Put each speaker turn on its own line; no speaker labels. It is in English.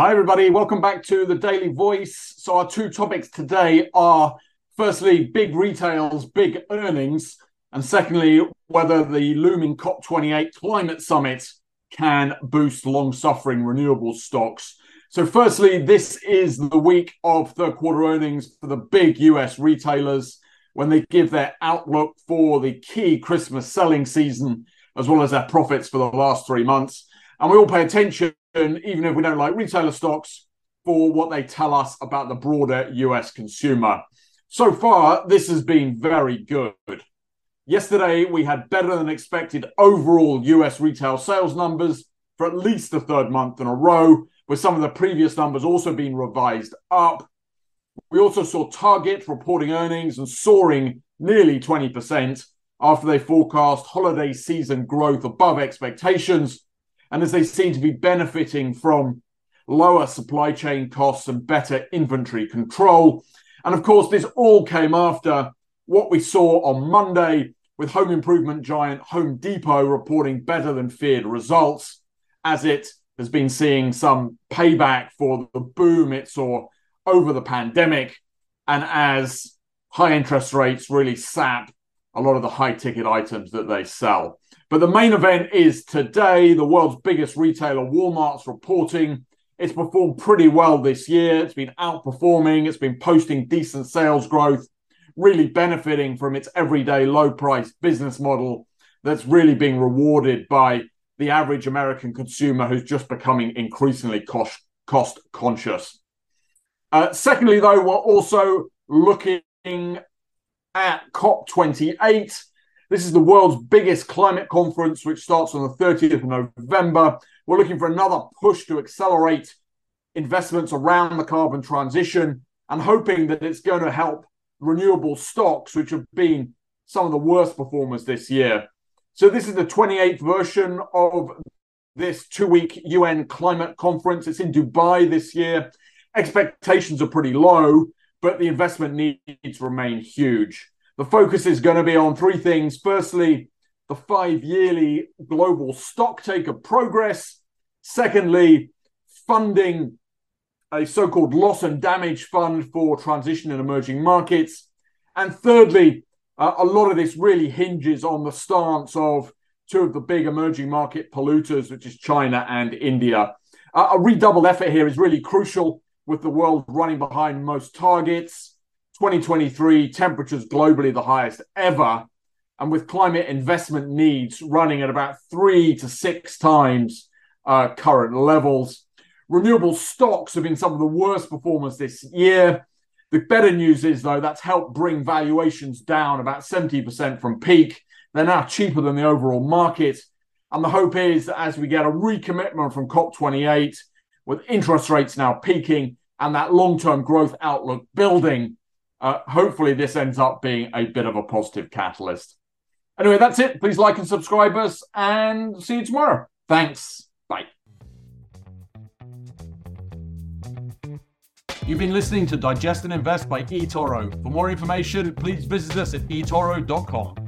Hi, everybody. Welcome back to the Daily Voice. So, our two topics today are firstly, big retail's big earnings, and secondly, whether the looming COP28 climate summit can boost long suffering renewable stocks. So, firstly, this is the week of third quarter earnings for the big US retailers when they give their outlook for the key Christmas selling season, as well as their profits for the last three months. And we all pay attention even if we don't like retailer stocks, for what they tell us about the broader US consumer. So far, this has been very good. Yesterday, we had better than expected overall US retail sales numbers for at least the third month in a row, with some of the previous numbers also being revised up. We also saw Target reporting earnings and soaring nearly 20% after they forecast holiday season growth above expectations and as they seem to be benefiting from lower supply chain costs and better inventory control. And of course, this all came after what we saw on Monday with home improvement giant Home Depot reporting better than feared results, as it has been seeing some payback for the boom it saw over the pandemic, and as high interest rates really sap a lot of the high ticket items that they sell. But the main event is today, the world's biggest retailer, Walmart's reporting. It's performed pretty well this year. It's been outperforming, it's been posting decent sales growth, really benefiting from its everyday low price business model that's really being rewarded by the average American consumer who's just becoming increasingly cost, cost conscious. Uh, secondly, though, we're also looking at COP28 this is the world's biggest climate conference, which starts on the 30th of November. We're looking for another push to accelerate investments around the carbon transition and hoping that it's going to help renewable stocks, which have been some of the worst performers this year. So, this is the 28th version of this two week UN climate conference. It's in Dubai this year. Expectations are pretty low, but the investment needs remain huge. The focus is going to be on three things. Firstly, the five yearly global stock take of progress. Secondly, funding a so called loss and damage fund for transition in emerging markets. And thirdly, uh, a lot of this really hinges on the stance of two of the big emerging market polluters, which is China and India. Uh, a redoubled effort here is really crucial with the world running behind most targets. 2023 temperatures globally the highest ever, and with climate investment needs running at about three to six times uh, current levels. Renewable stocks have been some of the worst performers this year. The better news is, though, that's helped bring valuations down about 70% from peak. They're now cheaper than the overall market. And the hope is that as we get a recommitment from COP28, with interest rates now peaking and that long term growth outlook building, uh, hopefully, this ends up being a bit of a positive catalyst. Anyway, that's it. Please like and subscribe us, and see you tomorrow. Thanks. Bye. You've been listening to Digest and Invest by eToro. For more information, please visit us at etoro.com.